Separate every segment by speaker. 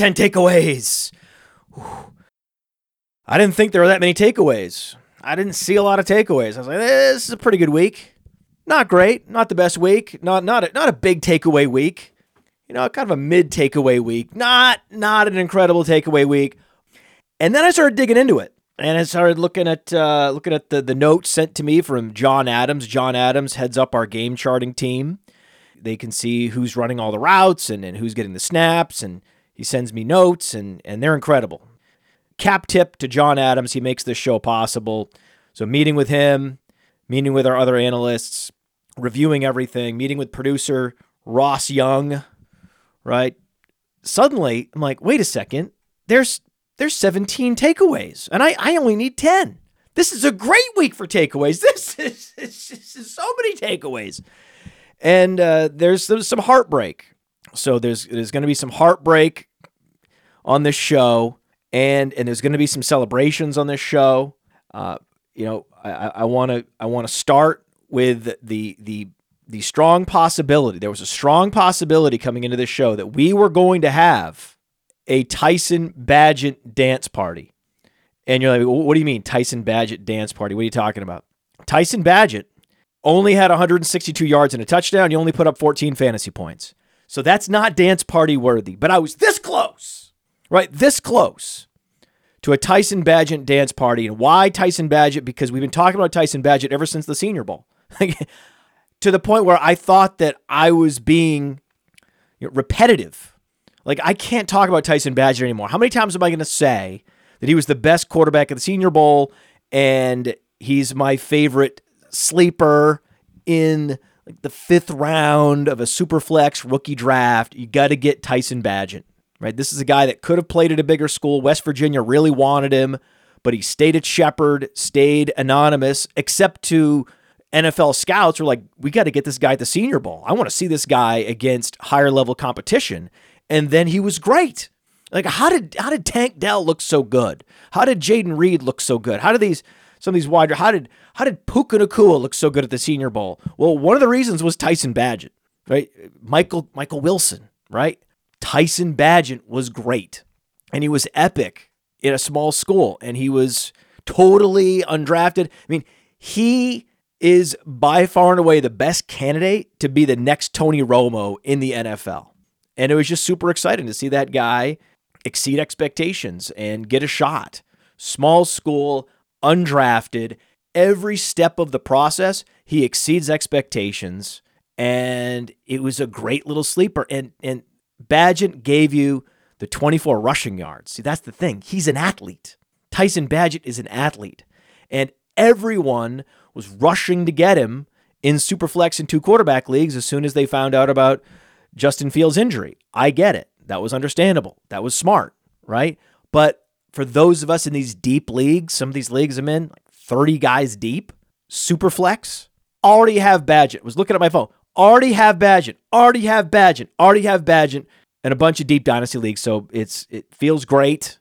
Speaker 1: 10 takeaways. Whew. I didn't think there were that many takeaways. I didn't see a lot of takeaways. I was like, this is a pretty good week. Not great, not the best week, not not a, not a big takeaway week. You know, kind of a mid takeaway week. Not not an incredible takeaway week. And then I started digging into it, and I started looking at uh, looking at the the notes sent to me from John Adams. John Adams heads up our game charting team. They can see who's running all the routes and, and who's getting the snaps, and he sends me notes, and and they're incredible. Cap tip to John Adams. He makes this show possible. So meeting with him, meeting with our other analysts, reviewing everything, meeting with producer Ross Young, right? Suddenly, I'm like, wait a second. There's there's 17 takeaways, and I, I only need 10. This is a great week for takeaways. This is, this is so many takeaways. And uh, there's, there's some heartbreak. So there's there's going to be some heartbreak on this show, and and there's going to be some celebrations on this show. Uh, you know, I want to I want to start with the the the strong possibility. There was a strong possibility coming into this show that we were going to have a Tyson Bagent dance party. And you're like, what do you mean Tyson Bagent dance party? What are you talking about? Tyson Bagent only had 162 yards and a touchdown. He only put up 14 fantasy points. So that's not dance party worthy. But I was this close, right? This close to a Tyson Bagent dance party. And why Tyson Bagent? Because we've been talking about Tyson Bagent ever since the Senior Bowl. to the point where I thought that I was being you know, repetitive. Like, I can't talk about Tyson Bagent anymore. How many times am I going to say that he was the best quarterback at the Senior Bowl and he's my favorite sleeper in like the fifth round of a super flex rookie draft? You got to get Tyson Bagent right? This is a guy that could have played at a bigger school. West Virginia really wanted him, but he stayed at Shepherd, stayed anonymous, except to NFL scouts who were like, we got to get this guy at the Senior Bowl. I want to see this guy against higher level competition. And then he was great. Like, how did how did Tank Dell look so good? How did Jayden Reed look so good? How did these some of these wide how did how did Puka Nacua look so good at the Senior Bowl? Well, one of the reasons was Tyson Bagent, right? Michael Michael Wilson, right? Tyson Bagent was great and he was epic in a small school and he was totally undrafted. I mean, he is by far and away the best candidate to be the next Tony Romo in the NFL. And it was just super exciting to see that guy exceed expectations and get a shot. Small school, undrafted, every step of the process, he exceeds expectations. And it was a great little sleeper. And and Bagent gave you the 24 rushing yards. See, that's the thing. He's an athlete. Tyson Bagent is an athlete. And everyone was rushing to get him in Superflex and two quarterback leagues as soon as they found out about Justin Fields' injury. I get it. That was understandable. That was smart, right? But for those of us in these deep leagues, some of these leagues I'm in, like 30 guys deep, Superflex, already have Bagent. Was looking at my phone already have Bagent, already have Bagent, already have Bagent, and a bunch of deep dynasty leagues. So it's it feels great.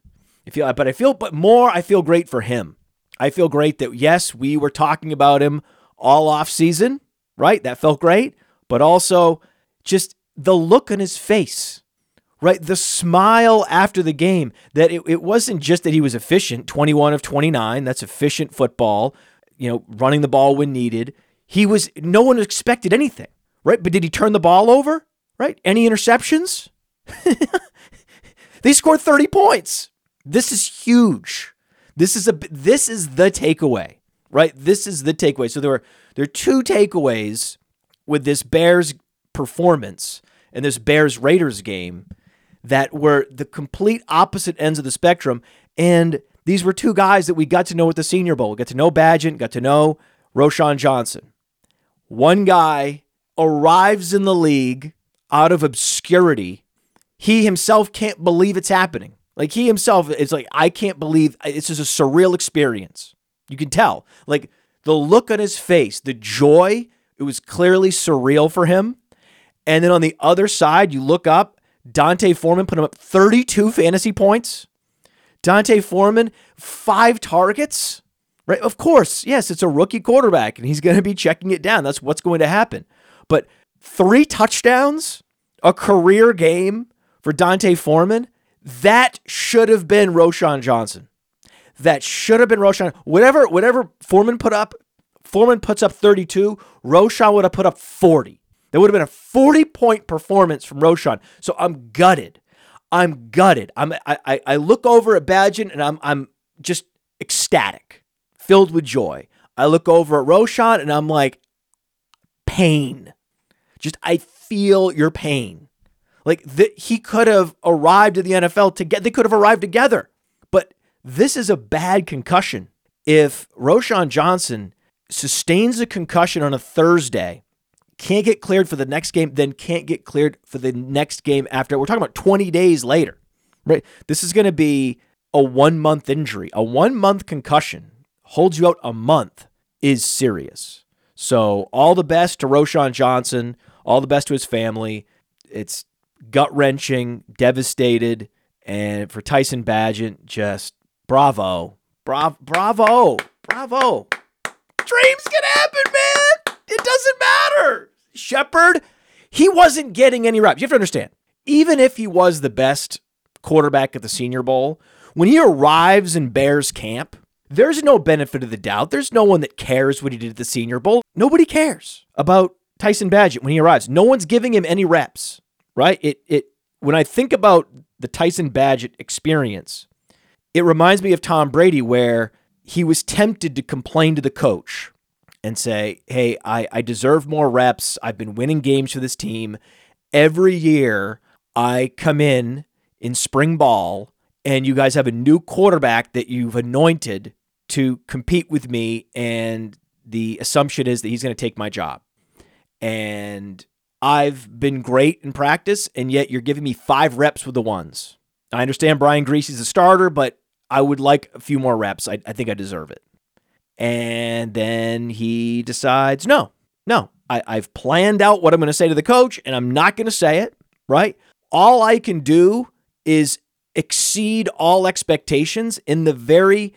Speaker 1: I feel, but I feel, but more, I feel great for him. I feel great that yes, we were talking about him all off season, right? That felt great, but also just the look on his face, right? The smile after the game that it, it wasn't just that he was efficient, 21 of 29. That's efficient football, you know, running the ball when needed. He was, no one expected anything right? But did he turn the ball over? Right? Any interceptions? they scored 30 points. This is huge. This is a this is the takeaway, right? This is the takeaway. So there were there are two takeaways with this Bears performance and this Bears Raiders game that were the complete opposite ends of the spectrum. And these were two guys that we got to know at the Senior Bowl. We got to know Bagent, got to know Roschon Johnson. One guy arrives in the league out of obscurity. He himself can't believe it's happening. Like he himself is like, I can't believe uh, this is a surreal experience. You can tell. Like the look on his face, the joy, it was clearly surreal for him. And then on the other side, you look up, D'Onta Foreman put him up 32 fantasy points. D'Onta Foreman, five targets. Right? Of course, yes, it's a rookie quarterback and he's going to be checking it down. That's what's going to happen. But three touchdowns, a career game for D'Onta Foreman, That should have been Roschon Johnson. That should have been Roschon. Whatever, whatever Foreman put up, Foreman puts up 32. Roschon would have put up 40. There would have been a 40 point performance from Roschon. So I'm gutted. I'm gutted. I'm I, I look over at Bagent and I'm I'm just ecstatic, filled with joy. I look over at Roschon and I'm like, pain. Just I feel your pain. Like he could have arrived at the NFL together. They could have arrived together. But this is a bad concussion. If Roschon Johnson sustains a concussion on a Thursday, can't get cleared for the next game, then can't get cleared for the next game after. We're talking about 20 days later, right? This is going to be a one month injury. A one month concussion holds you out a month is serious. So, all the best to Roschon Johnson, all the best to his family. It's gut wrenching, devastated. And for Tyson Bagent, just bravo. Bravo. Bravo. Bravo. Dreams can happen, man. It doesn't matter. Shepherd, he wasn't getting any reps. You have to understand, even if he was the best quarterback at the Senior Bowl, when he arrives in Bears camp, there's no benefit of the doubt. There's no one that cares what he did at the Senior Bowl. Nobody cares about Tyson Bagent when he arrives. No one's giving him any reps, right? It it when I think about the Tyson Bagent experience, it reminds me of Tom Brady where he was tempted to complain to the coach and say, Hey, I, I deserve more reps. I've been winning games for this team. Every year I come in in spring ball and you guys have a new quarterback that you've anointed to compete with me. And the assumption is that he's going to take my job. And I've been great in practice, and yet you're giving me five reps with the ones. I understand Brian Griese's a starter, but I would like a few more reps. I, I think I deserve it. And then he decides, no, no, I, I've planned out what I'm going to say to the coach, and I'm not going to say it, right? All I can do is exceed all expectations in the very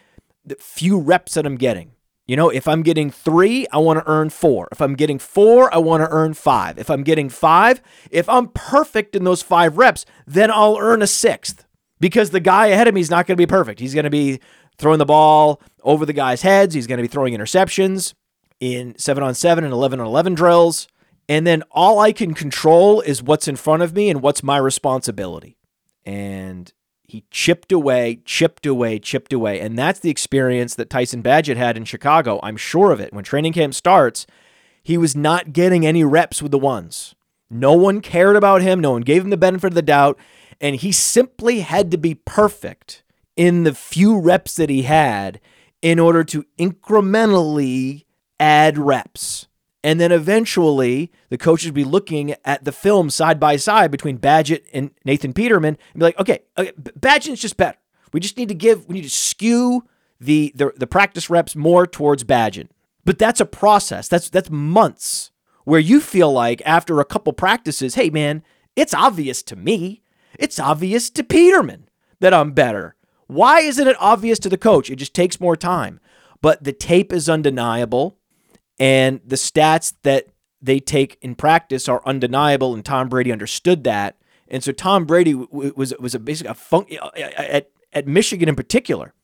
Speaker 1: few reps that I'm getting. You know, if I'm getting three, I want to earn four. If I'm getting four, I want to earn five. If I'm getting five, if I'm perfect in those five reps, then I'll earn a sixth because the guy ahead of me is not going to be perfect. He's going to be throwing the ball over the guy's heads. He's going to be throwing interceptions in seven on seven and 11 on 11 drills. And then all I can control is what's in front of me and what's my responsibility. And he chipped away, chipped away, chipped away. And that's the experience that Tyson Bagent had in Chicago. I'm sure of it. When training camp starts, he was not getting any reps with the ones. No one cared about him. No one gave him the benefit of the doubt. And he simply had to be perfect in the few reps that he had in order to incrementally add reps. And then eventually, the coaches would be looking at the film side by side between Bagent and Nathan Peterman and be like, okay, okay Bagent's just better. We just need to give, we need to skew the, the, the practice reps more towards Bagent. But that's a process. That's that's months where you feel like after a couple practices, hey man, it's obvious to me. It's obvious to Peterman that I'm better. Why isn't it obvious to the coach? It just takes more time. But the tape is undeniable. And the stats that they take in practice are undeniable, and Tom Brady understood that. And so Tom Brady was was a basically a fun, uh, uh, uh, at at Michigan in particular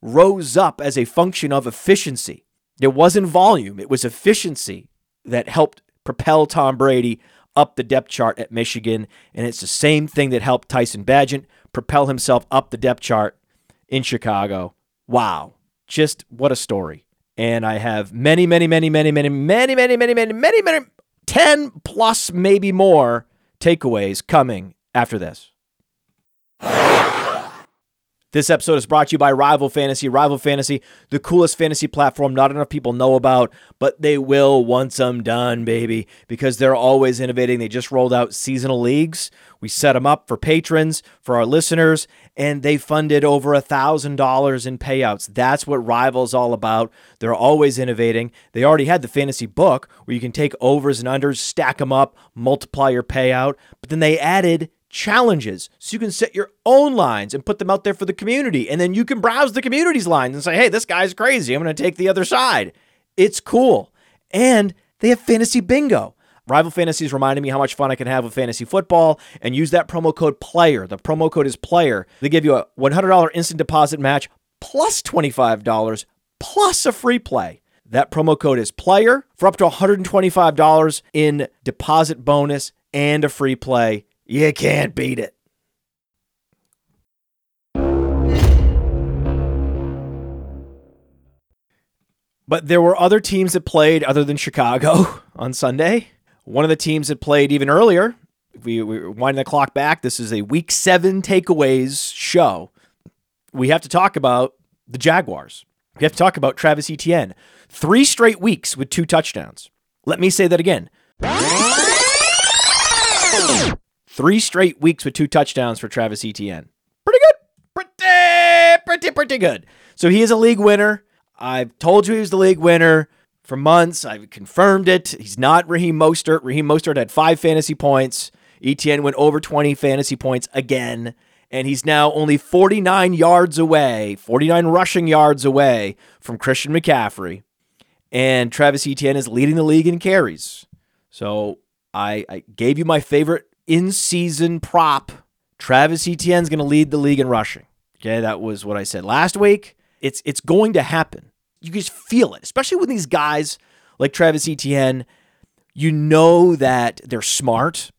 Speaker 1: rose up as a function of efficiency. It wasn't volume; it was efficiency that helped propel Tom Brady up the depth chart at Michigan, and it's the same thing that helped Tyson Bagent propel himself up the depth chart in Chicago. Wow, just what a story! And I have many, many, many, many, many, many, many, many, many, many, many, 10 plus maybe more takeaways coming after this. This episode is brought to you by Rival Fantasy. Rival Fantasy, the coolest fantasy platform not enough people know about, but they will once I'm done, baby, because they're always innovating. They just rolled out seasonal leagues. We set them up for patrons, for our listeners, and they funded over a $1,000 in payouts. That's what Rival's all about. They're always innovating. They already had the fantasy book where you can take overs and unders, stack them up, multiply your payout, but then they added challenges so you can set your own lines and put them out there for the community. And then you can browse the community's lines and say, hey, this guy's crazy. I'm going to take the other side. It's cool. And they have fantasy bingo. Rival Fantasy is reminding me how much fun I can have with fantasy football and use that promo code PLAYER. The promo code is PLAYER. They give you a $100 instant deposit match plus $25 plus a free play. That promo code is PLAYER for up to $125 in deposit bonus and a free play. You can't beat it. But there were other teams that played other than Chicago on Sunday. One of the teams that played even earlier, we, we wind the clock back. This is a week seven takeaways show. We have to talk about the Jaguars. We have to talk about Travis Etienne. Three straight weeks with two touchdowns. Let me say that again. Three straight weeks with two touchdowns for Travis Etienne. Pretty good. Pretty, pretty, pretty good. So he is a league winner. I've told you he was the league winner for months. I've confirmed it. He's not Raheem Mostert. Raheem Mostert had five fantasy points. Etienne went over 20 fantasy points again. And he's now only 49 yards away, 49 rushing yards away from Christian McCaffrey. And Travis Etienne is leading the league in carries. So I, I gave you my favorite in season prop. Travis Etienne's going to lead the league in rushing. Okay, that was what I said last week. It's it's going to happen. You just feel it, especially with these guys like Travis Etienne. You know that they're smart,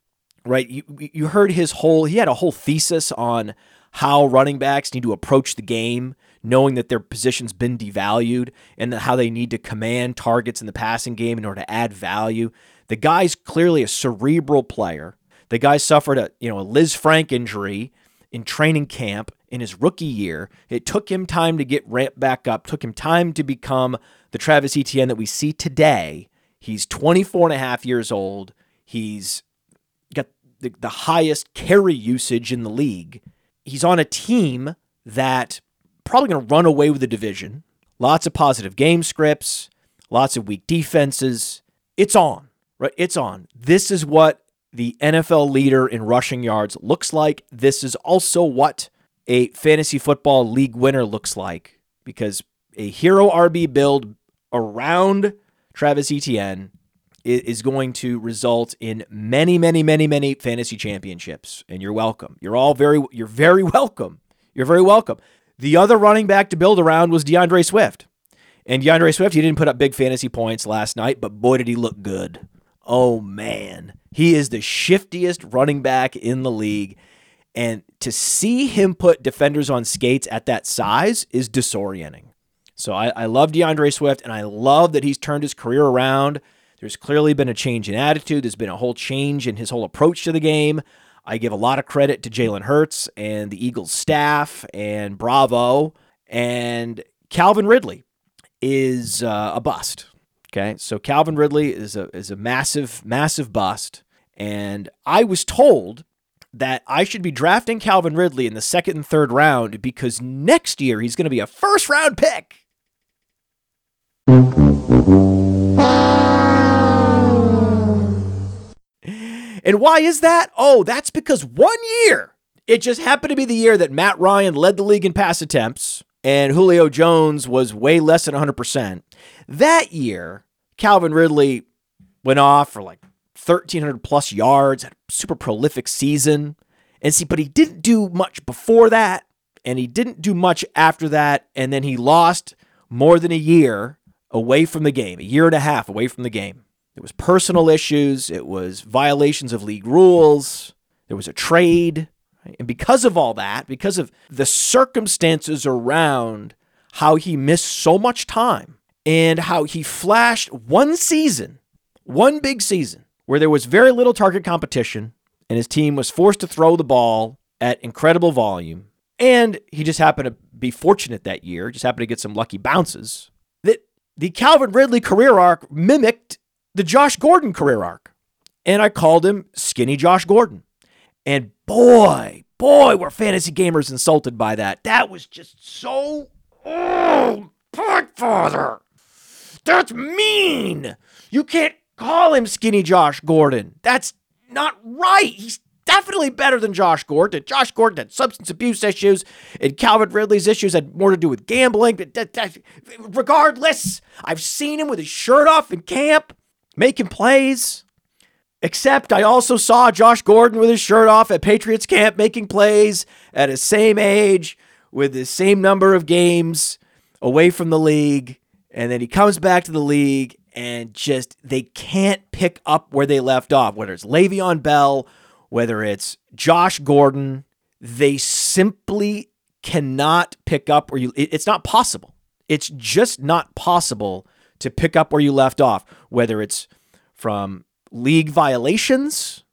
Speaker 1: right? You you heard his whole he had a whole thesis on how running backs need to approach the game, knowing that their position's been devalued and how they need to command targets in the passing game in order to add value. The guy's clearly a cerebral player. The guy suffered a you know a Lisfranc injury in training camp in his rookie year. It took him time to get ramped back up, took him time to become the Travis Etienne that we see today. He's 24 and a half years old. He's got the, the highest carry usage in the league. He's on a team that probably going to run away with the division. Lots of positive game scripts, lots of weak defenses. It's on, right? It's on. This is what the NFL leader in rushing yards looks like. This is also what a fantasy football league winner looks like because a hero RB build around Travis Etienne is going to result in many, many, many, many fantasy championships. And you're welcome. You're all very, you're very welcome. You're very welcome. The other running back to build around was D'Andre Swift. And D'Andre Swift, he didn't put up big fantasy points last night, but boy, did he look good. Oh, man. He is the shiftiest running back in the league. And to see him put defenders on skates at that size is disorienting. So I, I love D'Andre Swift, and I love that he's turned his career around. There's clearly been a change in attitude. There's been a whole change in his whole approach to the game. I give a lot of credit to Jalen Hurts and the Eagles staff and Bravo. And Calvin Ridley is uh, a bust. Okay, so Calvin Ridley is a is a massive massive bust, and I was told that I should be drafting Calvin Ridley in the second and third round because next year he's going to be a first round pick. And why is that? Oh, that's because one year, it just happened to be the year that Matt Ryan led the league in pass attempts and Julio Jones was way less than 100%. That year, Calvin Ridley went off for like 1,300 plus yards, had a super prolific season. And see, but he didn't do much before that, and he didn't do much after that. And then he lost more than a year away from the game, a year and a half away from the game. It was personal issues, it was violations of league rules, there was a trade. And because of all that, because of the circumstances around how he missed so much time and how he flashed one season, one big season, where there was very little target competition and his team was forced to throw the ball at incredible volume. And he just happened to be fortunate that year, just happened to get some lucky bounces. That the Calvin Ridley career arc mimicked the Josh Gordon career arc. And I called him Skinny Josh Gordon. And boy, boy, were fantasy gamers insulted by that. That was just so. Oh, Podfather! That's mean! You can't call him Skinny Josh Gordon. That's not right. He's definitely better than Josh Gordon. Josh Gordon had substance abuse issues, and Calvin Ridley's issues had more to do with gambling. But Regardless, I've seen him with his shirt off in camp, making plays. Except I also saw Josh Gordon with his shirt off at Patriots camp making plays at his same age with the same number of games away from the league. And then he comes back to the league and just they can't pick up where they left off, whether it's Le'Veon Bell, whether it's Josh Gordon, they simply cannot pick up where you it's not possible. It's just not possible to pick up where you left off, whether it's from league violations,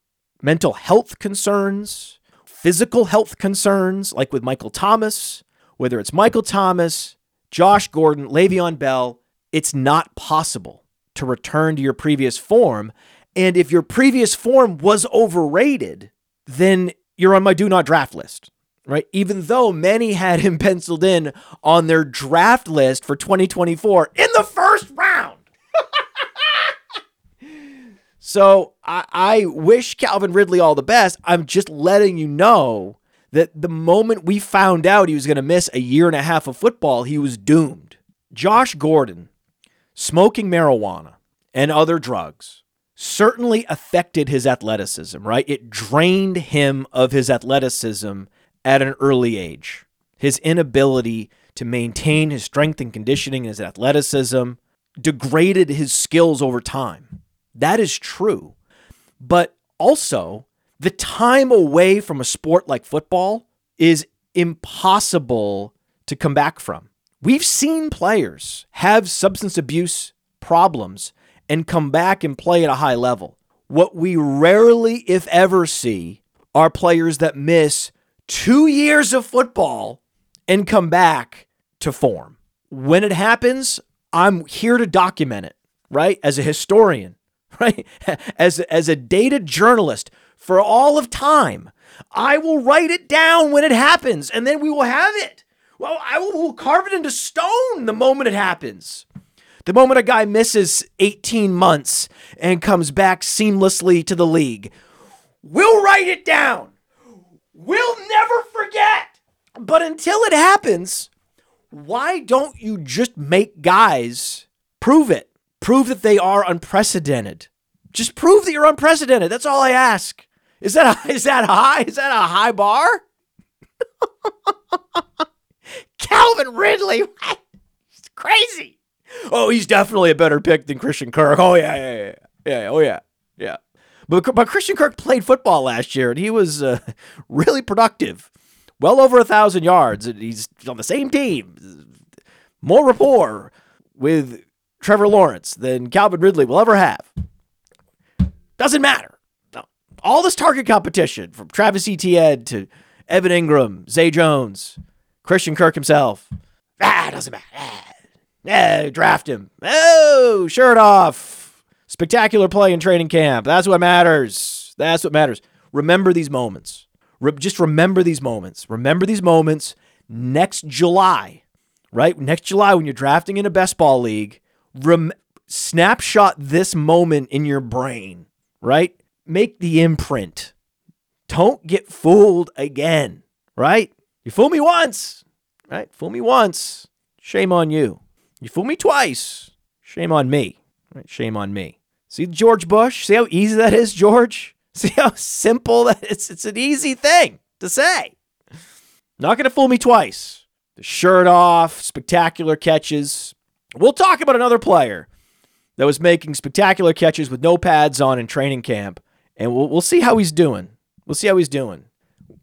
Speaker 1: mental health concerns, physical health concerns, like with Michael Thomas, whether it's Michael Thomas, Josh Gordon, Le'Veon Bell, it's not possible to return to your previous form. And if your previous form was overrated, then you're on my do not draft list, right? Even though many had him penciled in on their draft list for 2024 in the first round. so I, I wish Calvin Ridley all the best. I'm just letting you know that the moment we found out he was going to miss a year and a half of football, he was doomed. Josh Gordon smoking marijuana and other drugs certainly affected his athleticism, right? It drained him of his athleticism at an early age. His inability to maintain his strength and conditioning, his athleticism, degraded his skills over time. That is true. But also, the time away from a sport like football is impossible to come back from. We've seen players have substance abuse problems and come back and play at a high level. What we rarely, if ever, see are players that miss two years of football and come back to form. When it happens, I'm here to document it, right? As a historian, right? As, as a data journalist for all of time, I will write it down when it happens and then we will have it. Well, I will carve it into stone the moment it happens. The moment a guy misses 18 months and comes back seamlessly to the league, we'll write it down. We'll never forget. But until it happens, why don't you just make guys prove it? Prove that they are unprecedented. Just prove that you're unprecedented. That's all I ask. Is that a, is that high? Is that a high bar? Calvin Ridley. It's crazy. Oh, he's definitely a better pick than Christian Kirk. Oh yeah, yeah, yeah, yeah. Oh yeah, yeah. But but Christian Kirk played football last year and he was uh, really productive, well over a thousand yards. And he's on the same team, more rapport with Trevor Lawrence than Calvin Ridley will ever have. Doesn't matter. All this target competition from Travis Etienne to Evan Engram, Zay Jones, Christian Kirk himself. Ah, doesn't matter. Ah, ah, draft him. Oh, shirt off. Spectacular play in training camp. That's what matters. That's what matters. Remember these moments. Re- just remember these moments. Remember these moments next July, right? Next July, when you're drafting in a best ball league, rem- snapshot this moment in your brain, right? Make the imprint. Don't get fooled again, right? You fool me once, right? Fool me once, shame on you. You fool me twice, shame on me. Right? Shame on me. See George Bush? See how easy that is, George? See how simple that it's it's an easy thing to say. Not gonna fool me twice. The shirt off, spectacular catches. We'll talk about another player that was making spectacular catches with no pads on in training camp, and we'll, we'll see how he's doing. We'll see how he's doing.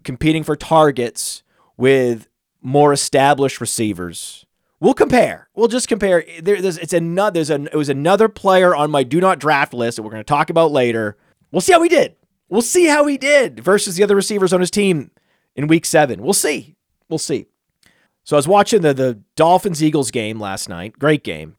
Speaker 1: Competing for targets with more established receivers. We'll compare. We'll just compare. There, there's it's another. There's a. It was another player on my do not draft list that we're going to talk about later. We'll see how he did. We'll see how he did versus the other receivers on his team in Week Seven. We'll see. We'll see. So I was watching the the Dolphins Eagles game last night. Great game.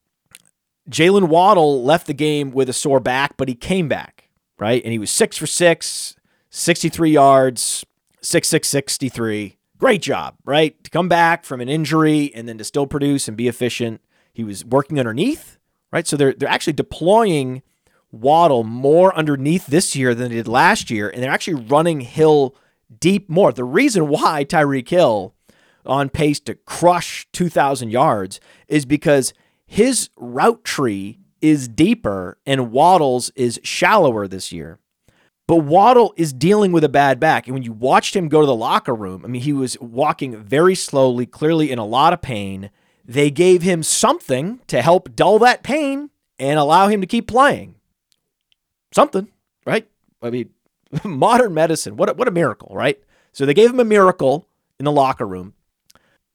Speaker 1: Jaylen Waddle left the game with a sore back, but he came back right, and he was six for six, 63 yards, six six sixty three great job, right? To come back from an injury and then to still produce and be efficient. He was working underneath, right? So they're they're actually deploying Waddle more underneath this year than they did last year, and they're actually running Hill deep more. The reason why Tyreek Hill on pace to crush 2,000 yards is because his route tree is deeper and Waddle's is shallower this year. But Waddle is dealing with a bad back. And when you watched him go to the locker room, I mean, he was walking very slowly, clearly in a lot of pain. They gave him something to help dull that pain and allow him to keep playing. Something, right? I mean, modern medicine, what a, what a miracle, right? So they gave him a miracle in the locker room.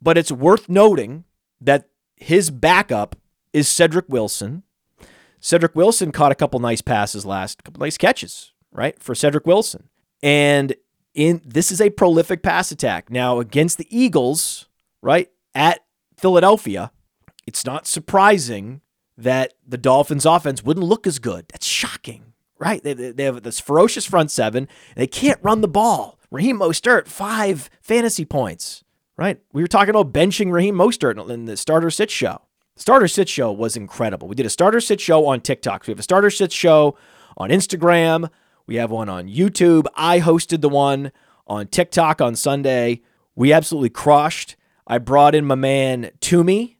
Speaker 1: But it's worth noting that his backup is Cedric Wilson. Cedric Wilson caught a couple nice passes last, couple nice catches right? For Cedric Wilson. And in this is a prolific pass attack. Now against the Eagles, right? At Philadelphia, it's not surprising that the Dolphins offense wouldn't look as good. That's shocking, right? They, they have this ferocious front seven. they can't run the ball. Raheem Mostert, five fantasy points, right? We were talking about benching Raheem Mostert in the starter sit show. Starter sit show was incredible. We did a starter sit show on TikTok. So we have a starter sit show on Instagram. We have one on YouTube. I hosted the one on TikTok on Sunday. We absolutely crushed. I brought in my man Toomey.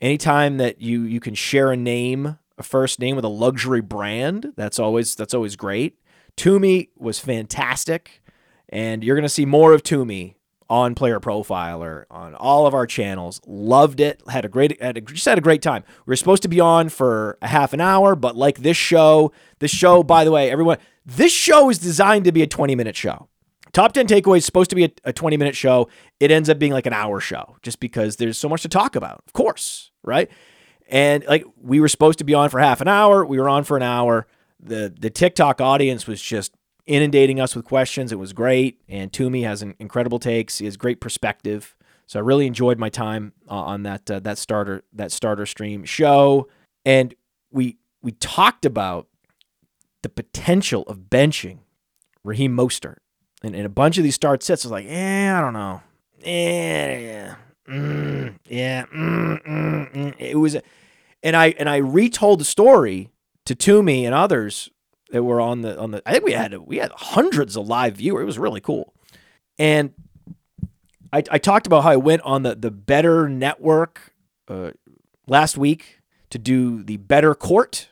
Speaker 1: Anytime that you you can share a name, a first name with a luxury brand, that's always that's always great. Toomey was fantastic, and you're gonna see more of Toomey on Player Profiler on all of our channels. Loved it. Had a great had a, just had a great time. We were supposed to be on for a half an hour, but like this show, this show, by the way, everyone, this show is designed to be a 20 minute show. Top 10 takeaways is supposed to be a, a 20 minute show. It ends up being like an hour show just because there's so much to talk about, of course, right? And like we were supposed to be on for half an hour, we were on for an hour. The the TikTok audience was just inundating us with questions. It was great. And Toomey has an incredible takes. He has great perspective. So I really enjoyed my time uh, on that uh, that starter that starter stream show. And we we talked about the potential of benching Raheem Mostert. And, a bunch of these start sets was like, eh, I don't know. Eh, yeah. Mm, yeah. Mm, mm, mm. It was, and I and I retold the story to Toomey and others that were on the on the. I think we had we had hundreds of live viewers. It was really cool, and I, I talked about how I went on the the Better Network uh, last week to do the Better Court,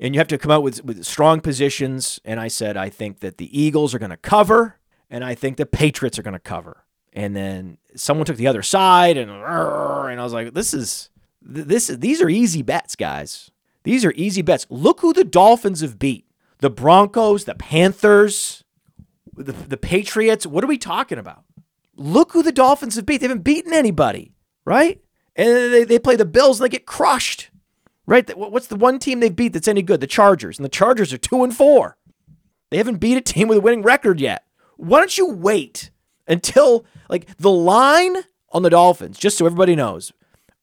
Speaker 1: and you have to come out with with strong positions. And I said I think that the Eagles are going to cover, and I think the Patriots are going to cover. And then someone took the other side, and and I was like, this is this is these are easy bets, guys. These are easy bets. Look who the Dolphins have beat the Broncos, the Panthers, the, the Patriots. What are we talking about? Look who the Dolphins have beat. They haven't beaten anybody, right? And they, they play the Bills and they get crushed, right? What's the one team they beat that's any good? The Chargers. And the Chargers are two and four. They haven't beat a team with a winning record yet. Why don't you wait until, like, the line on the Dolphins, just so everybody knows,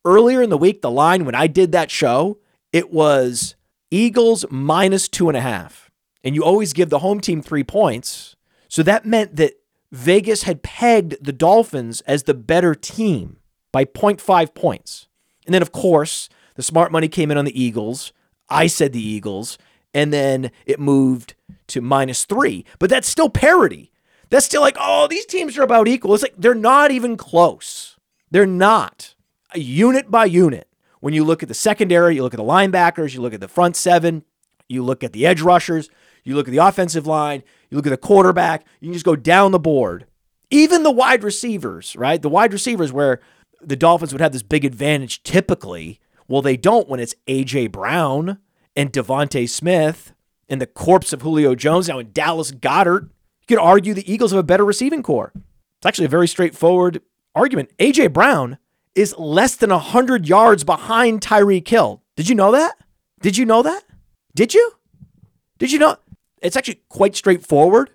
Speaker 1: earlier in the week, the line when I did that show, it was Eagles minus two and a half and you always give the home team three points. So that meant that Vegas had pegged the Dolphins as the better team by 0.5 points. And then, of course, the smart money came in on the Eagles. I said the Eagles, and then it moved to minus three. But that's still parity. That's still like, oh, these teams are about equal. It's like they're not even close. They're not. Unit by unit. When you look at the secondary, you look at the linebackers, you look at the front seven, you look at the edge rushers, you look at the offensive line, you look at the quarterback, you can just go down the board. Even the wide receivers, right? The wide receivers where the Dolphins would have this big advantage typically. Well, they don't when it's A.J. Brown and DeVonta Smith and the corpse of Julio Jones now in Dallas Goedert. You could argue the Eagles have a better receiving corps. It's actually a very straightforward argument. A.J. Brown is less than 100 yards behind Tyreek Hill. Did you know that? Did you know that? Did you? Did you know? It's actually quite straightforward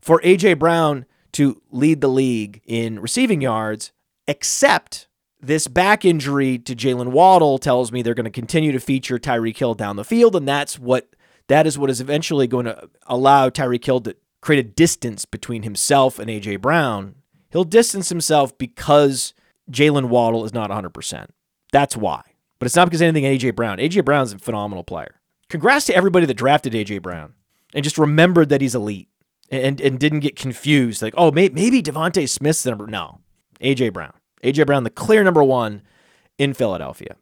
Speaker 1: for A.J. Brown to lead the league in receiving yards, except this back injury to Jaylen Waddle tells me they're going to continue to feature Tyreek Hill down the field, and that's what that is what is eventually going to allow Tyreek Hill to create a distance between himself and AJ Brown. He'll distance himself because Jaylen Waddle is not 100%. That's why. But it's not because anything AJ Brown. AJ Brown's a phenomenal player. Congrats to everybody that drafted AJ Brown and just remembered that he's elite and, and didn't get confused. Like, oh, maybe, maybe DeVonta Smith's the number. No, AJ Brown. AJ Brown, the clear number one in Philadelphia.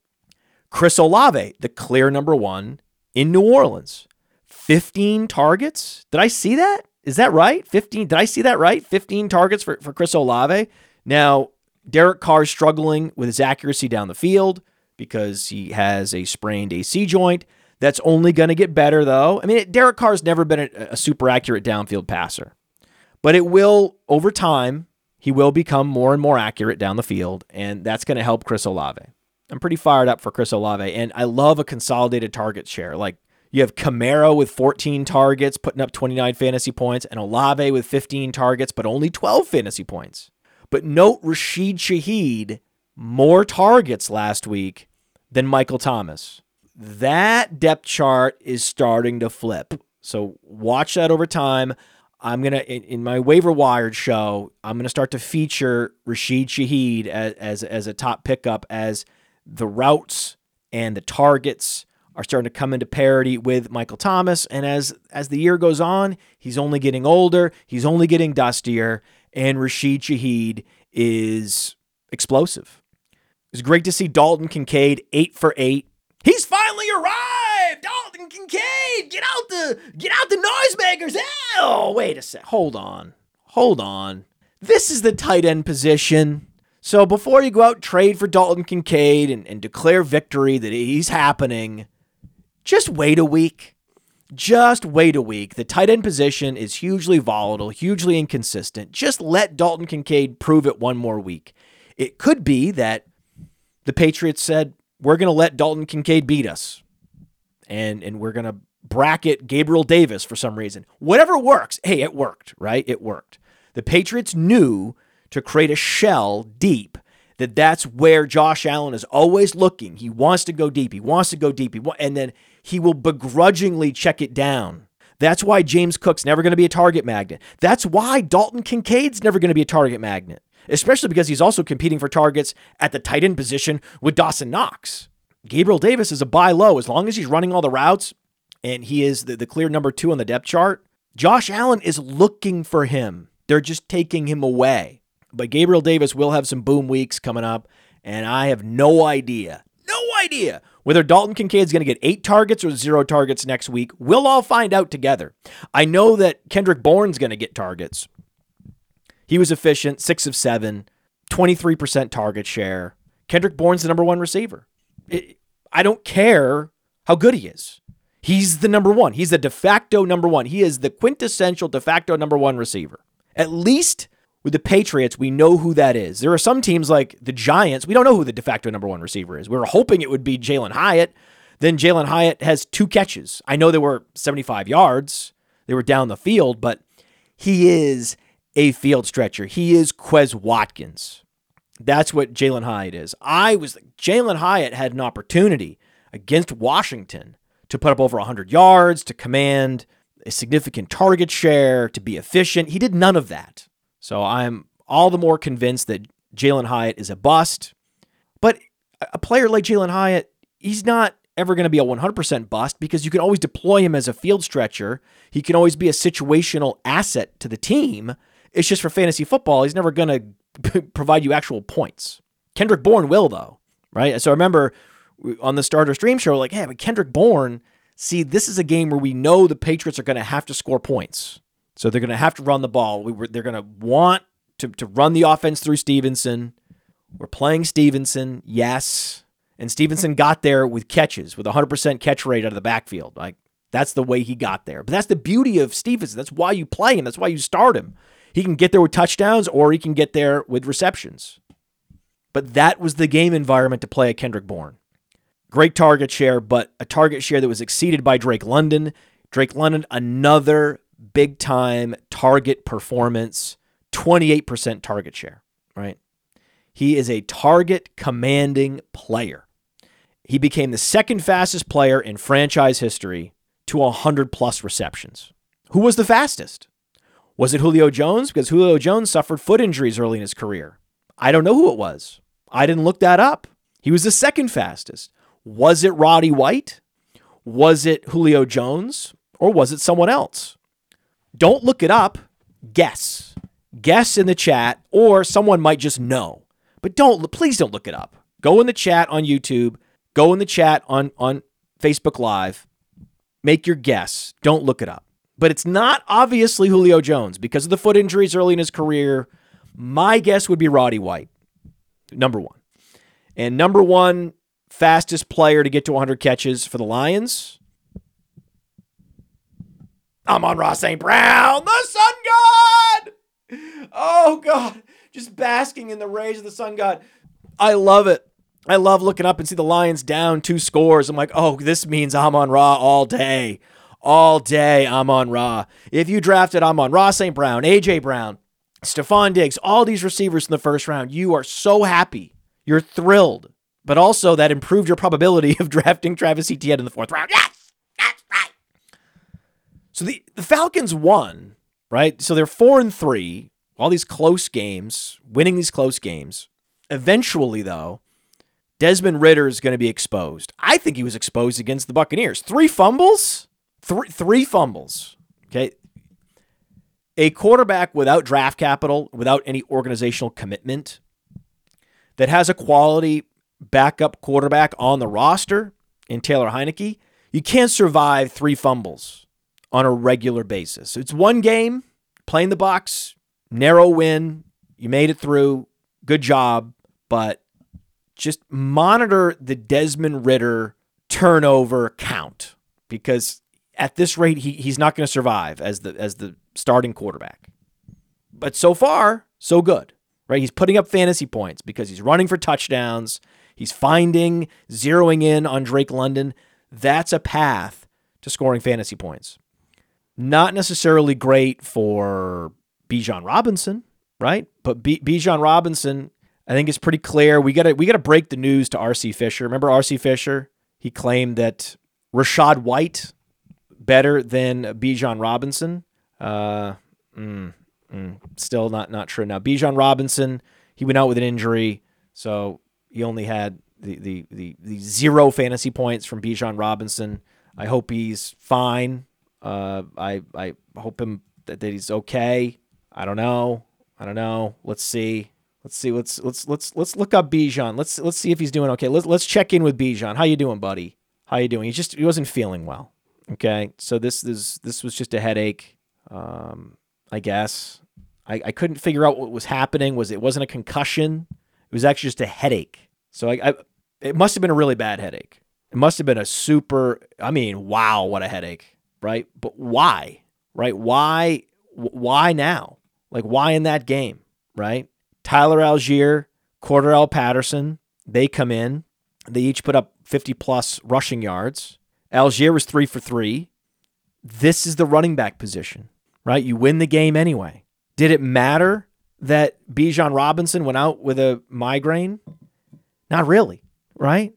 Speaker 1: Chris Olave, the clear number one in New Orleans. 15 targets. Did I see that? Is that right? 15. Did I see that right? 15 targets for, for Chris Olave. Now, Derek Carr's struggling with his accuracy down the field because he has a sprained AC joint. That's only going to get better, though. I mean, Derek Carr's never been a, a super accurate downfield passer, but it will, over time, he will become more and more accurate down the field, and that's going to help Chris Olave. I'm pretty fired up for Chris Olave, and I love a consolidated target share. Like you have Kamara with 14 targets, putting up 29 fantasy points, and Olave with 15 targets, but only 12 fantasy points. But note Rashid Shaheed, more targets last week than Michael Thomas. That depth chart is starting to flip. So watch that over time. I'm going to, in, my waiver wired show, I'm to start to feature Rashid Shaheed as, as, as a top pickup as the routes and the targets are starting to come into parity with Michael Thomas. And as as the year goes on, he's only getting older, he's only getting dustier, and Rashid Shaheed is explosive. It's great to see Dalton Kincaid eight for eight. He's finally arrived. Dalton Kincaid, get out the get out the noisemakers. Oh, wait a sec. Hold on. Hold on. This is the tight end position. So before you go out trade for Dalton Kincaid and, and declare victory that he's happening, just wait a week. Just wait a week. The tight end position is hugely volatile, hugely inconsistent. Just let Dalton Kincaid prove it one more week. It could be that the Patriots said, we're going to let Dalton Kincaid beat us. And, and we're going to bracket Gabriel Davis for some reason. Whatever works. Hey, it worked, right? It worked. The Patriots knew to create a shell deep that that's where Josh Allen is always looking. He wants to go deep. He wants to go deep. He and then he will begrudgingly check it down. That's why James Cook's never going to be a target magnet. That's why Dalton Kincaid's never going to be a target magnet, especially because he's also competing for targets at the tight end position with Dawson Knox. Gabriel Davis is a buy low as long as he's running all the routes and he is the, the clear number two on the depth chart. Josh Allen is looking for him. They're just taking him away. But Gabriel Davis will have some boom weeks coming up, and I have no idea, no idea whether Dalton Kincaid is going to get eight targets or zero targets next week, we'll all find out together. I know that Kendrick Bourne's going to get targets. He was efficient, six of seven, 23% target share. Kendrick Bourne's the number one receiver. It, I don't care how good he is. He's the number one. He's the de facto number one. He is the quintessential de facto number one receiver. At least with the Patriots, we know who that is. There are some teams like the Giants, we don't know who the de facto number one receiver is. We were hoping it would be Jalin Hyatt. Then Jalin Hyatt has two catches. I know they were 75 yards, they were down the field, but he is a field stretcher. He is Quez Watkins. That's what Jalin Hyatt is. I was Jalin Hyatt had an opportunity against Washington to put up over 100 yards, to command a significant target share, to be efficient. He did none of that. So I'm all the more convinced that Jalin Hyatt is a bust. But a player like Jalin Hyatt, he's not ever going to be a 100% bust because you can always deploy him as a field stretcher. He can always be a situational asset to the team. It's just for fantasy football, he's never going to provide you actual points. Kendrick Bourne will, though, right? So I remember on the starter stream show, like, hey, but Kendrick Bourne, see, this is a game where we know the Patriots are going to have to score points. So they're going to have to run the ball. We were, they're going to want to, to run the offense through Stevenson. We're playing Stevenson, yes. And Stevenson got there with catches, with 100% catch rate out of the backfield. Like, that's the way he got there. But that's the beauty of Stevenson. That's why you play him. That's why you start him. He can get there with touchdowns or he can get there with receptions. But that was the game environment to play a Kendrick Bourne. Great target share, but a target share that was exceeded by Drake London. Drake London, another big time target performance, 28% target share, right? He is a target commanding player. He became the second fastest player in franchise history to 100 plus receptions. Who was the fastest? Was it Julio Jones? Because Julio Jones suffered foot injuries early in his career. I don't know who it was. I didn't look that up. He was the second fastest. Was it Roddy White? Was it Julio Jones? Or was it someone else? Don't look it up. Guess. Guess in the chat, or someone might just know. But don't please don't look it up. Go in the chat on YouTube. Go in the chat on, on Facebook Live make your guess. Don't look it up. But it's not obviously Julio Jones because of the foot injuries early in his career. My guess would be Roddy White, number one. And number one fastest player to get to 100 catches for the Lions. Amon-Ra St. Brown, the sun god. Oh, God. Just basking in the rays of the sun god. I love it. I love looking up and see the Lions down two scores. I'm like, oh, this means I'm on Ra all day. All day, Amon Ra. If you drafted Amon-Ra St. Brown, AJ Brown, Stefon Diggs, all these receivers in the first round, you are so happy. You're thrilled. But also that improved your probability of drafting Travis Etienne in the fourth round. Yes! That's right. So the, the Falcons won, right? So they're four and three, all these close games, winning these close games. Eventually, though, Desmond Ridder is going to be exposed. I think he was exposed against the Buccaneers. Three fumbles? Three, three fumbles. Okay. A quarterback without draft capital, without any organizational commitment, that has a quality backup quarterback on the roster in Taylor Heinicke, you can't survive three fumbles on a regular basis. It's one game, playing the box, narrow win. You made it through. Good job. But just monitor the Desmond Ridder turnover count because at this rate he, he's not going to survive as the as the starting quarterback. But so far, so good. Right? He's putting up fantasy points because he's running for touchdowns. He's finding, zeroing in on Drake London. That's a path to scoring fantasy points. Not necessarily great for Bijan Robinson, right? But B- Bijan Robinson, I think it's pretty clear. We got to we got to break the news to RC Fisher. Remember RC Fisher? He claimed that Rachaad White better than Bijan Robinson. Uh, mm, mm, still not not true. Now Bijan Robinson, he went out with an injury, so he only had the the the, the zero fantasy points from Bijan Robinson. I hope he's fine. Uh, I I hope him that, that he's okay. I don't know. I don't know. Let's see. Let's see. Let's let's let's let's look up Bijan. Let's let's see if he's doing okay. Let's let's check in with Bijan. How you doing, buddy? How you doing? He just he wasn't feeling well. Okay, so this is this was just a headache. Um, I guess I, I couldn't figure out what was happening. Was it wasn't a concussion? It was actually just a headache. So I, I it must have been a really bad headache. It must have been a super. I mean, wow, what a headache, right? But why, right? Why why now? Like why in that game, right? Tyler Allgeier, Cordarrelle Patterson, they come in. They each put up 50 plus rushing yards. Allgeier was three for three. This is the running back position, right? You win the game anyway. Did it matter that Bijan Robinson went out with a migraine? Not really, right?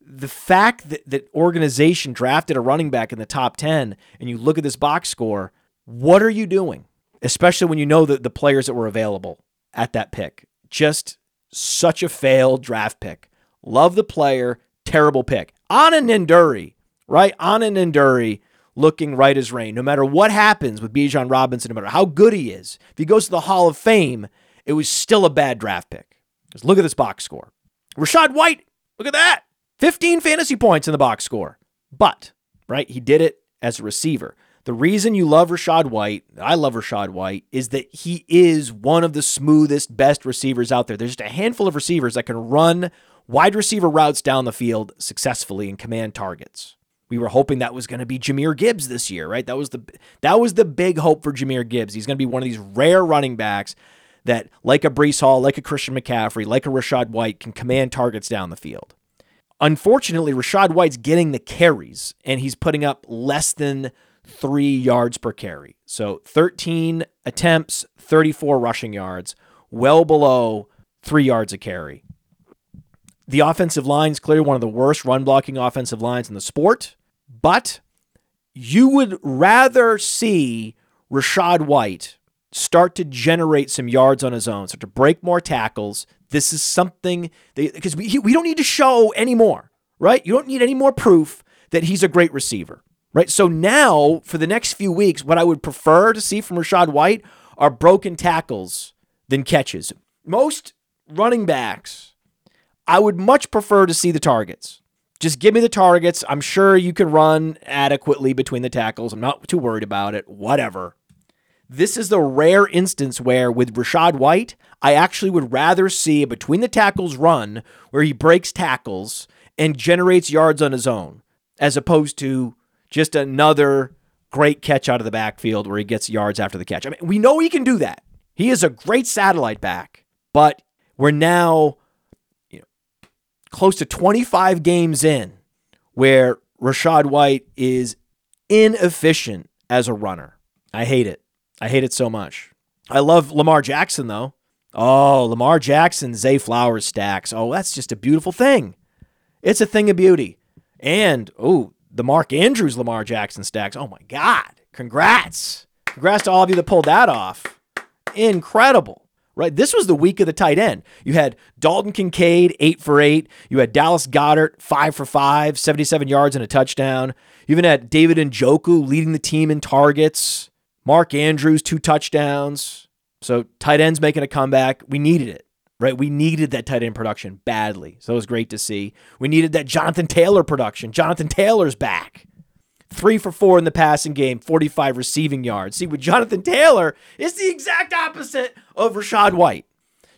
Speaker 1: The fact that that organization drafted a running back in the top 10 and you look at this box score, what are you doing? Especially when you know that the players that were available at that pick. Just such a failed draft pick. Love the player, terrible pick. Anna Ninduri, right? Anna Ninduri looking right as rain. No matter what happens with Bijan Robinson, no matter how good he is, if he goes to the Hall of Fame, it was still a bad draft pick. Just look at this box score. Rachaad White, look at that. 15 fantasy points in the box score. But, right, he did it as a receiver. The reason you love Rachaad White, I love Rachaad White, is that he is one of the smoothest, best receivers out there. There's just a handful of receivers that can run wide receiver routes down the field successfully and command targets. We were hoping that was going to be Jahmyr Gibbs this year, right? That was the that was the big hope for Jahmyr Gibbs. He's going to be one of these rare running backs that, like a Breece Hall, like a Christian McCaffrey, like a Rachaad White, can command targets down the field. Unfortunately, Rachaad White's getting the carries, and he's putting up less than three yards per carry. So 13 attempts, 34 rushing yards, well below three yards a carry. The offensive line is clearly one of the worst run blocking offensive lines in the sport, but you would rather see Rachaad White start to generate some yards on his own, start to break more tackles. This is something because we, we don't need to show anymore, right? You don't need any more proof that he's a great receiver, right? So now, for the next few weeks, what I would prefer to see from Rachaad White are broken tackles than catches. Most running backs, I would much prefer to see the targets. Just give me the targets. I'm sure you can run adequately between the tackles. I'm not too worried about it. Whatever. This is the rare instance where, with Rachaad White, I actually would rather see a between the tackles run where he breaks tackles and generates yards on his own, as opposed to just another great catch out of the backfield where he gets yards after the catch. I mean, we know he can do that. He is a great satellite back, but we're now close to 25 games in where Rachaad White is inefficient as a runner. I hate it. I hate it so much. I love Lamar Jackson, though. Oh, Lamar Jackson, Zay Flowers stacks. Oh, that's just a beautiful thing. It's a thing of beauty. And, oh, the Mark Andrews Lamar Jackson stacks. Oh, my God. Congrats. Congrats to all of you that pulled that off. Incredible right? This was the week of the tight end. You had Dalton Kincaid, eight for eight. You had Dallas Goedert, five for five, 77 yards and a touchdown. You even had David Njoku leading the team in targets. Mark Andrews, two touchdowns. So tight ends making a comeback. We needed it, right? We needed that tight end production badly. So it was great to see. We needed that Jonathan Taylor production. Jonathan Taylor's back. Three for four in the passing game, 45 receiving yards. See, with Jonathan Taylor, it's the exact opposite of Rachaad White.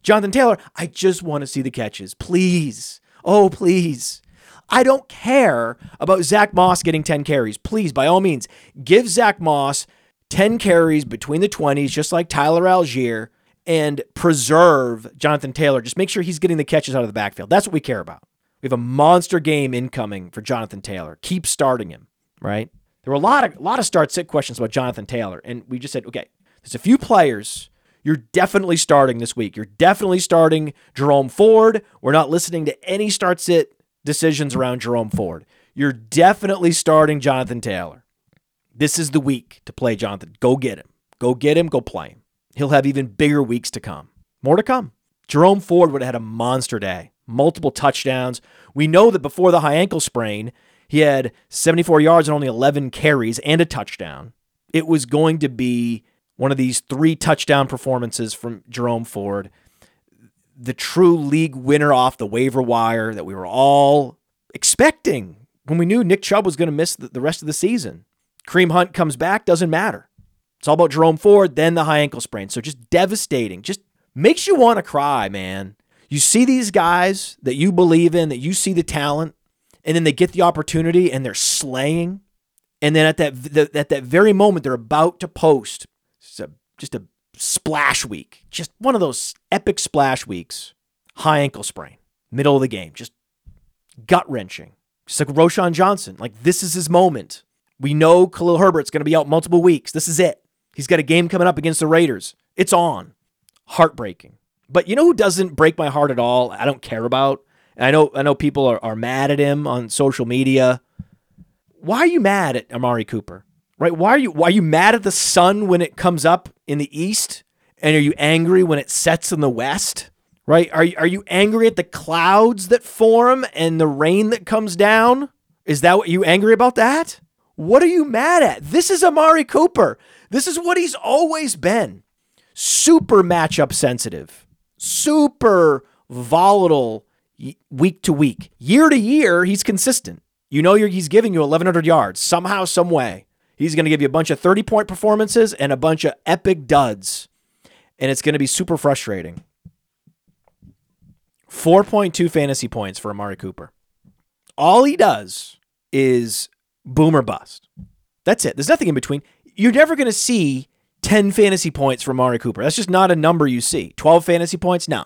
Speaker 1: Jonathan Taylor, I just want to see the catches. Please. Oh, please. I don't care about Zach Moss getting 10 carries. Please, by all means, give Zach Moss 10 carries between the 20s, just like Tyler Allgeier, and preserve Jonathan Taylor. Just make sure he's getting the catches out of the backfield. That's what we care about. We have a monster game incoming for Jonathan Taylor. Keep starting him right? There were a lot of a lot of start sit questions about Jonathan Taylor, and we just said, okay, there's a few players you're definitely starting this week. You're definitely starting Jerome Ford. We're not listening to any start sit decisions around Jerome Ford. You're definitely starting Jonathan Taylor. This is the week to play Jonathan. Go get him. Go get him. Go play him. He'll have even bigger weeks to come. More to come. Jerome Ford would have had a monster day, multiple touchdowns. We know that before the high ankle sprain, he had 74 yards and only 11 carries and a touchdown. It was going to be one of these three touchdown performances from Jerome Ford, the true league winner off the waiver wire that we were all expecting when we knew Nick Chubb was going to miss the rest of the season. Kareem Hunt comes back, doesn't matter. It's all about Jerome Ford, then the high ankle sprain. So just devastating. Just makes you want to cry, man. You see these guys that you believe in, that you see the talent, and then they get the opportunity and they're slaying. And then at that the, at that very moment, they're about to post just a, just a splash week, just one of those epic splash weeks. High ankle sprain, middle of the game, just gut wrenching. Just like Roschon Johnson, like this is his moment. We know Khalil Herbert's going to be out multiple weeks. This is it. He's got a game coming up against the Raiders. It's on. Heartbreaking. But you know who doesn't break my heart at all? I don't care about and I know I know people are, are mad at him on social media. Why are you mad at Amari Cooper? Right? Why are you why are you mad at the sun when it comes up in the east? And are you angry when it sets in the west? Right? Are you, are you angry at the clouds that form and the rain that comes down? Is that what you angry about that? What are you mad at? This is Amari Cooper. This is what he's always been. Super matchup sensitive. Super volatile week to week. Year to year, he's consistent. You know he's giving you 1,100 yards somehow, some way. He's going to give you a bunch of 30 point performances and a bunch of epic duds. And it's going to be super frustrating. 4.2 fantasy points for Amari Cooper. All he does is boom or bust. That's it. There's nothing in between. You're never going to see 10 fantasy points from Amari Cooper. That's just not a number you see. 12 fantasy points? No.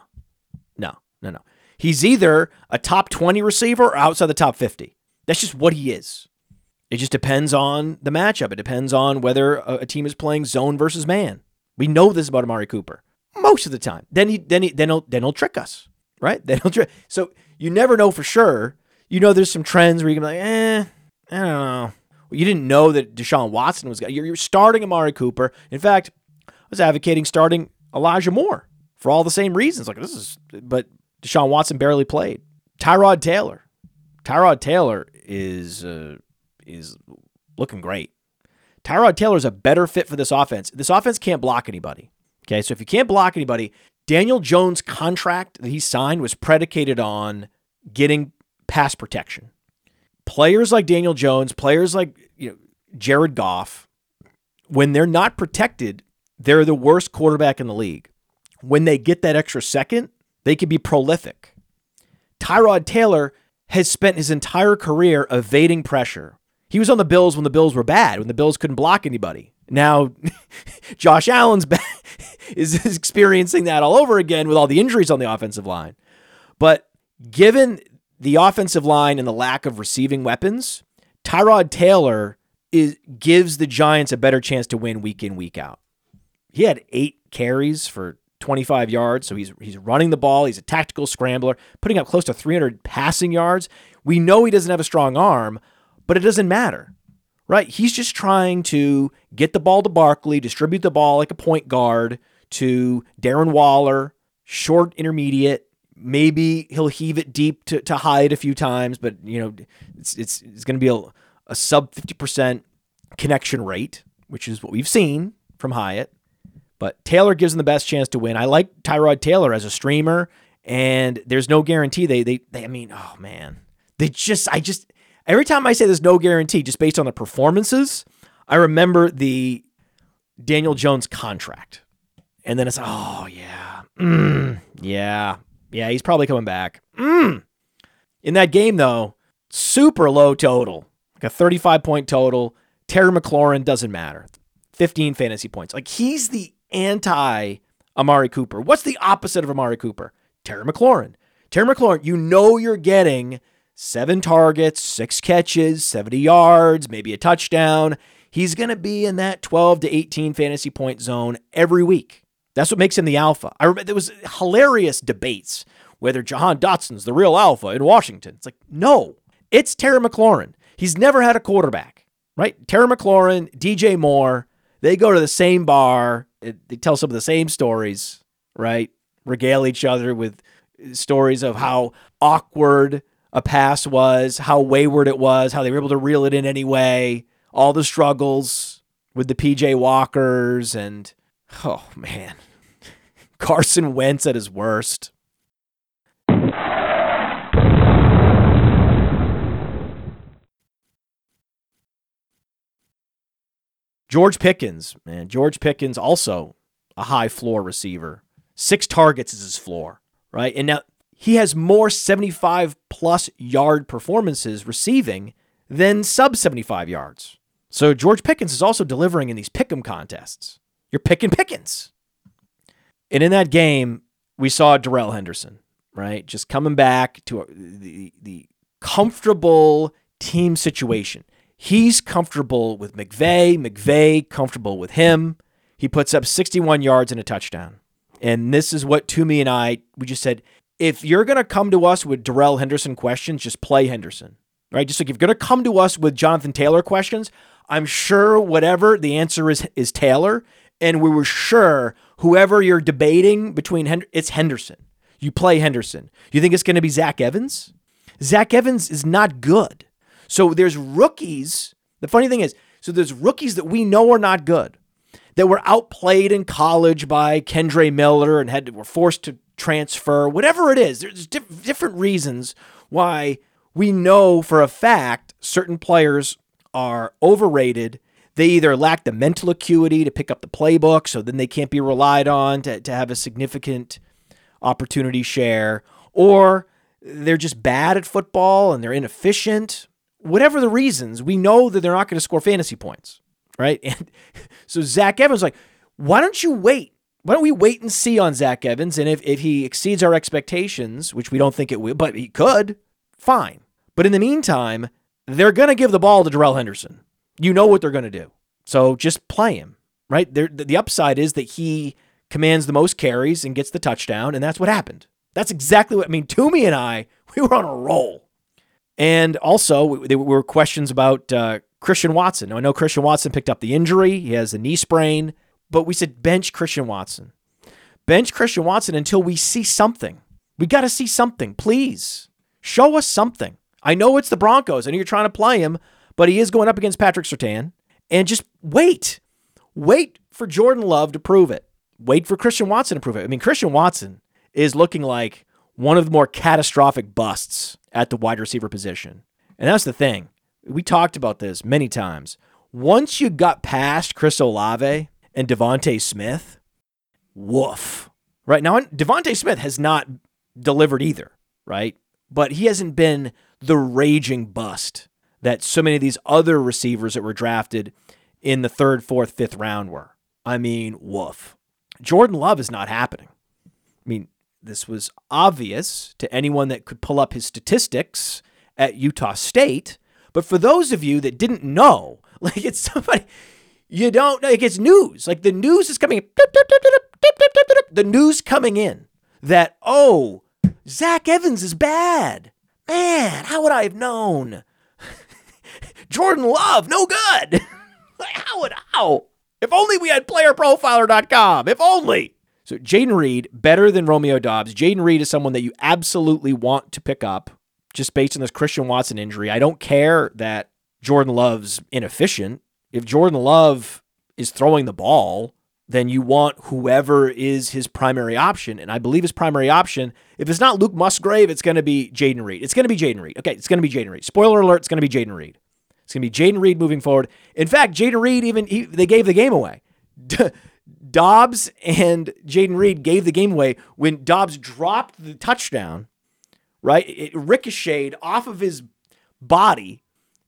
Speaker 1: No, no, no. He's either a top 20 receiver or outside the top 50. That's just what he is. It just depends on the matchup. It depends on whether a, a team is playing zone versus man. We know this about Amari Cooper most of the time. Then he then he then he'll then he'll trick us, right? Then he'll trick. So you never know for sure. You know, there's some trends where you can be like, eh, I don't know. Well, you didn't know that Deshaun Watson was. You're, you're starting Amari Cooper. In fact, I was advocating starting Elijah Moore for all the same reasons. Like this is, but Deshaun Watson barely played. Tyrod Taylor. Tyrod Taylor is uh, is looking great. Tyrod Taylor is a better fit for this offense. This offense can't block anybody. Okay, so if you can't block anybody, Daniel Jones' contract that he signed was predicated on getting pass protection. players like Daniel Jones, players like you know Jared Goff, when they're not protected, they're the worst quarterback in the league. When they get that extra second, they can be prolific. Tyrod Taylor has spent his entire career evading pressure. He was on the Bills when the Bills were bad, when the Bills couldn't block anybody. Now, Josh Allen's is experiencing that all over again with all the injuries on the offensive line. But given the offensive line and the lack of receiving weapons, Tyrod Taylor is, gives the Giants a better chance to win week in, week out. He had eight carries for 25 yards, so he's he's running the ball. He's a tactical scrambler, putting up close to 300 passing yards. We know he doesn't have a strong arm, but it doesn't matter, right? He's just trying to get the ball to Barkley, distribute the ball like a point guard to Darren Waller, short intermediate. Maybe he'll heave it deep to, to Hyatt a few times, but you know it's it's, it's going to be a, a sub 50% connection rate, which is what we've seen from Hyatt. But Taylor gives them the best chance to win. I like Tyrod Taylor as a streamer, and there's no guarantee. They, they, they I mean, oh man, they just, I just, every time I say there's no guarantee, just based on the performances, I remember the Daniel Jones contract, and then it's, oh yeah, mm, yeah, yeah, he's probably coming back. Mm. In that game though, super low total, like a 35 point total. Terry McLaurin doesn't matter. 15 fantasy points. Like he's the anti Amari Cooper. What's the opposite of Amari Cooper? Terry McLaurin. Terry McLaurin, you know you're getting seven targets, six catches, 70 yards, maybe a touchdown. He's going to be in that 12 to 18 fantasy point zone every week. That's what makes him the alpha. I remember there was hilarious debates whether Jahan Dotson's the real alpha in Washington. It's like, no, it's Terry McLaurin. He's never had a quarterback, right? Terry McLaurin, DJ Moore, they go to the same bar it, they tell some of the same stories, right? Regale each other with stories of how awkward a pass was, how wayward it was, how they were able to reel it in anyway, all the struggles with the PJ Walkers, and oh man, Carson Wentz at his worst. George Pickens, man, George Pickens also a high floor receiver. Six targets is his floor, right? And now he has more 75 plus yard performances receiving than sub 75 yards. So George Pickens is also delivering in these pick'em contests. You're picking Pickens. And in that game, we saw Darrell Henderson, right? Just coming back to the, the comfortable team situation. He's comfortable with McVay. McVay comfortable with him. He puts up 61 yards and a touchdown. And this is what Toomey and I we just said. If you're gonna come to us with Darrell Henderson questions, just play Henderson, right? Just like if you're gonna come to us with Jonathan Taylor questions, I'm sure whatever the answer is is Taylor, and we were sure whoever you're debating between it's Henderson. You play Henderson. You think it's going to be Zach Evans? Zach Evans is not good. So there's rookies. The funny thing is, so there's rookies that we know are not good, that were outplayed in college by Kendre Miller and had were forced to transfer. Whatever it is, there's diff- different reasons why we know for a fact certain players are overrated. They either lack the mental acuity to pick up the playbook, so then they can't be relied on to, to have a significant opportunity share, or they're just bad at football and they're inefficient whatever the reasons, we know that they're not going to score fantasy points, right? And so Zach Evans like, why don't you wait? Why don't we wait and see on Zach Evans? And if, if he exceeds our expectations, which we don't think it will, but he could, fine. But in the meantime, they're going to give the ball to Darrell Henderson. You know what they're going to do. So just play him, right? There, the upside is that he commands the most carries and gets the touchdown, and that's what happened. That's exactly what I mean. Toomey and I, we were on a roll. And also, there were questions about uh, Christian Watson. Now, I know Christian Watson picked up the injury, he has a knee sprain, but we said bench Christian Watson. Bench Christian Watson until we see something. We got to see something, please. Show us something. I know it's the Broncos. I know you're trying to play him, but he is going up against Patrick Surtain. And just wait. Wait for Jordan Love to prove it. Wait for Christian Watson to prove it. I mean, Christian Watson is looking like one of the more catastrophic busts at the wide receiver position. And that's the thing. We talked about this many times. Once you got past Chris Olave and DeVonta Smith, woof. Right now, DeVonta Smith has not delivered either, right? But he hasn't been the raging bust that so many of these other receivers that were drafted in the third, fourth, fifth round were. I mean, woof. Jordan Love is not happening. I mean, this was obvious to anyone that could pull up his statistics at Utah State. But for those of you that didn't know, like it's somebody you don't know, like it's news. Like the news is coming the news coming in that oh, Zach Evans is bad. Man, how would I have known? Jordan Love, no good. how would how? If only we had playerprofiler.com. If only. So Jayden Reed, better than Romeo Doubs. Jayden Reed is someone that you absolutely want to pick up just based on this Christian Watson injury. I don't care that Jordan Love's inefficient. If Jordan Love is throwing the ball, then you want whoever is his primary option. And I believe his primary option, if it's not Luke Musgrave, it's going to be Jayden Reed. It's going to be Jayden Reed. Okay, it's going to be Jayden Reed. Spoiler alert, it's going to be Jayden Reed. It's going to be Jayden Reed moving forward. In fact, Jaden Reed even he, they gave the game away. Doubs and Jayden Reed gave the game away when Doubs dropped the touchdown, right? It ricocheted off of his body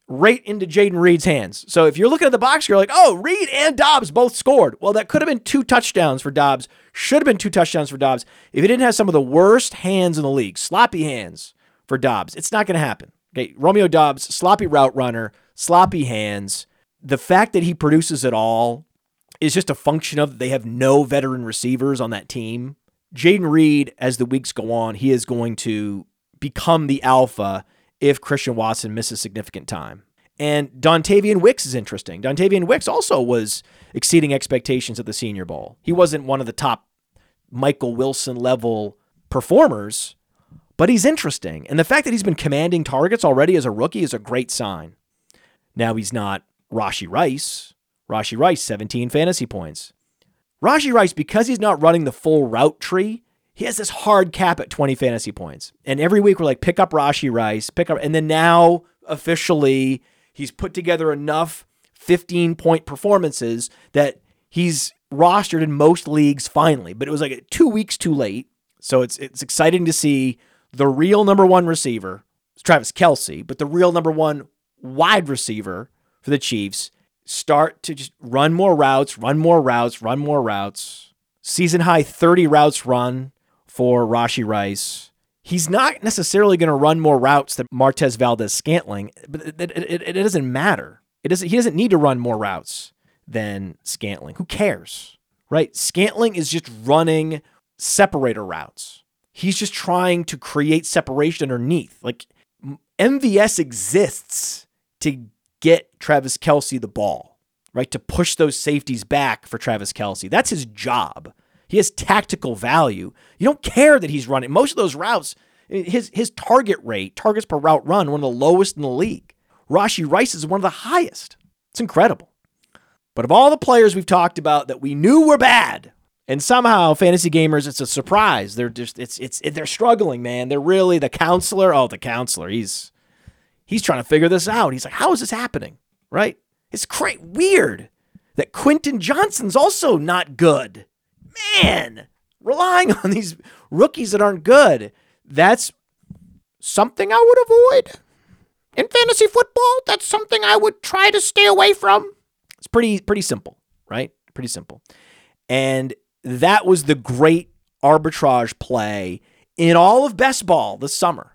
Speaker 1: right into Jayden Reed's hands. So if you're looking at the box, you're like, oh, Reed and Doubs both scored. Well, that could have been two touchdowns for Doubs, Should have been two touchdowns for Doubs If he didn't have some of the worst hands in the league, sloppy hands for Doubs. it's not going to happen. Okay, Romeo Doubs, sloppy route runner, sloppy hands. The fact that he produces it all is just a function of they have no veteran receivers on that team. Jayden Reed, as the weeks go on, he is going to become the alpha if Christian Watson misses significant time. And Dontayvion Wicks is interesting. Dontayvion Wicks also was exceeding expectations at the Senior Bowl. He wasn't one of the top Michael Wilson level performers, but he's interesting. And the fact that he's been commanding targets already as a rookie is a great sign. Now he's not Rashee Rice, Rashee Rice, 17 fantasy points. Rashee Rice, because he's not running the full route tree, he has this hard cap at 20 fantasy points. And every week we're like, pick up Rashee Rice, pick up. And then now officially he's put together enough 15 point performances that he's rostered in most leagues finally. But it was like two weeks too late. So it's it's exciting to see the real number one receiver, Travis Kelce, but the real number one wide receiver for the Chiefs start to just run more routes, run more routes, run more routes. Season high 30 routes run for Rashee Rice. He's not necessarily going to run more routes than Marquez Valdes Scantling, but it, it, it, it, doesn't matter. It doesn't, he doesn't need to run more routes than Scantling. Who cares? Right? Scantling is just running separator routes. He's just trying to create separation underneath. Like MVS exists to get Travis Kelce the ball, right? To push those safeties back for Travis Kelce. That's his job. He has tactical value. You don't care that he's running. Most of those routes, his his target rate, targets per route run, one of the lowest in the league. Rashee Rice is one of the highest. It's incredible. But of all the players we've talked about that we knew were bad, and somehow fantasy gamers, it's a surprise. They're just it's it's they're struggling, man. They're really the counselor. Oh, the counselor. He's He's trying to figure this out. He's like, how is this happening? Right? It's great, weird that Quentin Johnston's also not good. Man, relying on these rookies that aren't good. That's something I would avoid in fantasy football. That's something I would try to stay away from. It's pretty pretty simple, right? Pretty simple. And that was the great arbitrage play in all of best ball this summer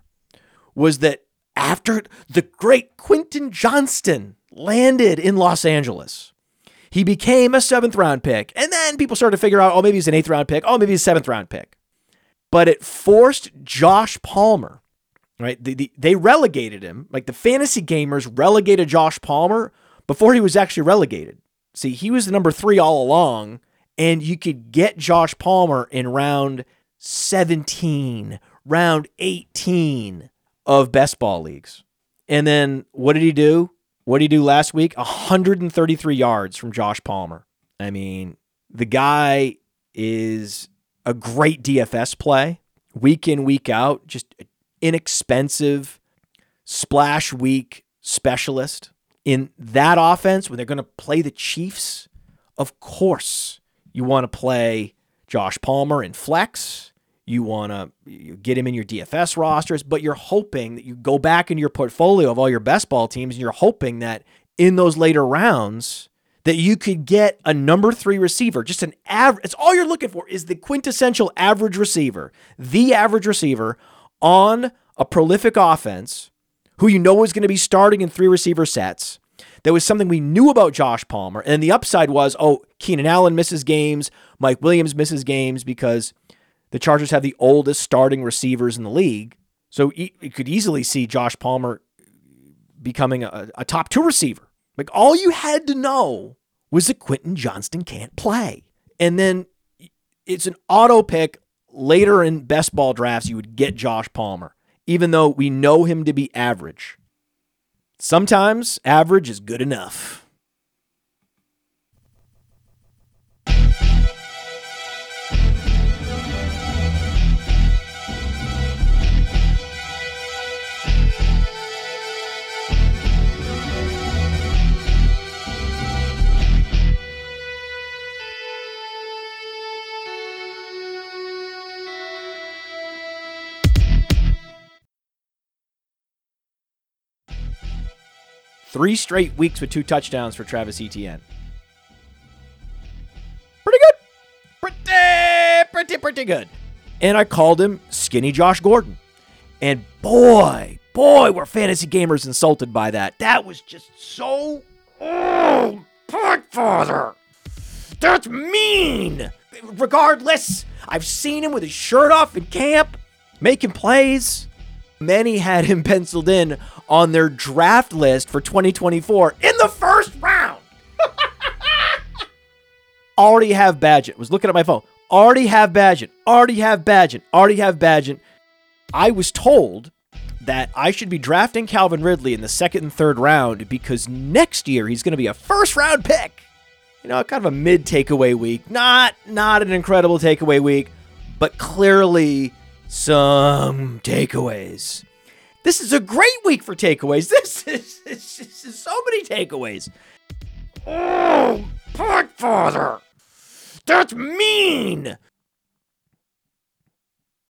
Speaker 1: was that after the great Quentin Johnston landed in Los Angeles. He became a seventh round pick. And then people started to figure out, oh, maybe he's an eighth round pick. Oh, maybe he's a seventh round pick. But it forced Josh Palmer, right? The, the, they relegated him. Like the fantasy gamers relegated Josh Palmer before he was actually relegated. See, he was the number three all along, and you could get Josh Palmer in round 17, round 18 of best ball leagues. And then what did he do? What did he do last week? 133 yards from Josh Palmer. I mean, the guy is a great DFS play week in, week out, just inexpensive, splash week specialist in that offense when they're going to play the Chiefs, of course you want to play Josh Palmer in flex. You want to get him in your DFS rosters, but you're hoping that you go back into your portfolio of all your best ball teams and you're hoping that in those later rounds that you could get a number 3 receiver, just an average it's all you're looking for is the quintessential average receiver, the average receiver on a prolific offense who you know is going to be starting in three receiver sets. That was something we knew about Josh Palmer. And the upside was, oh, Keenan Allen misses games, Mike Williams misses games because the Chargers have the oldest starting receivers in the league. So you could easily see Josh Palmer becoming a, a top two receiver. Like all you had to know was that Quentin Johnston can't play. And then it's an auto pick later in best ball drafts, you would get Josh Palmer, even though we know him to be average. Sometimes average is good enough. Three straight weeks with two touchdowns for Travis Etienne. Pretty good. Pretty, pretty, pretty good. And I called him Skinny Josh Gordon. And boy, boy, were fantasy gamers insulted by that. That was just so. Oh, Podfather! That's mean! Regardless, I've seen him with his shirt off in camp, making plays. Many had him penciled in on their draft list for 2024 in the first round. already have Bagent. Was looking at my phone. Already have Bagent. Already have Bagent. Already have Bagent. I was told that I should be drafting Calvin Ridley in the second and third round because next year he's going to be a first round pick. You know, kind of a mid takeaway week. Not not an incredible takeaway week, but clearly some takeaways. This is a great week for takeaways. This is, this is so many takeaways. Oh, Podfather! That's mean!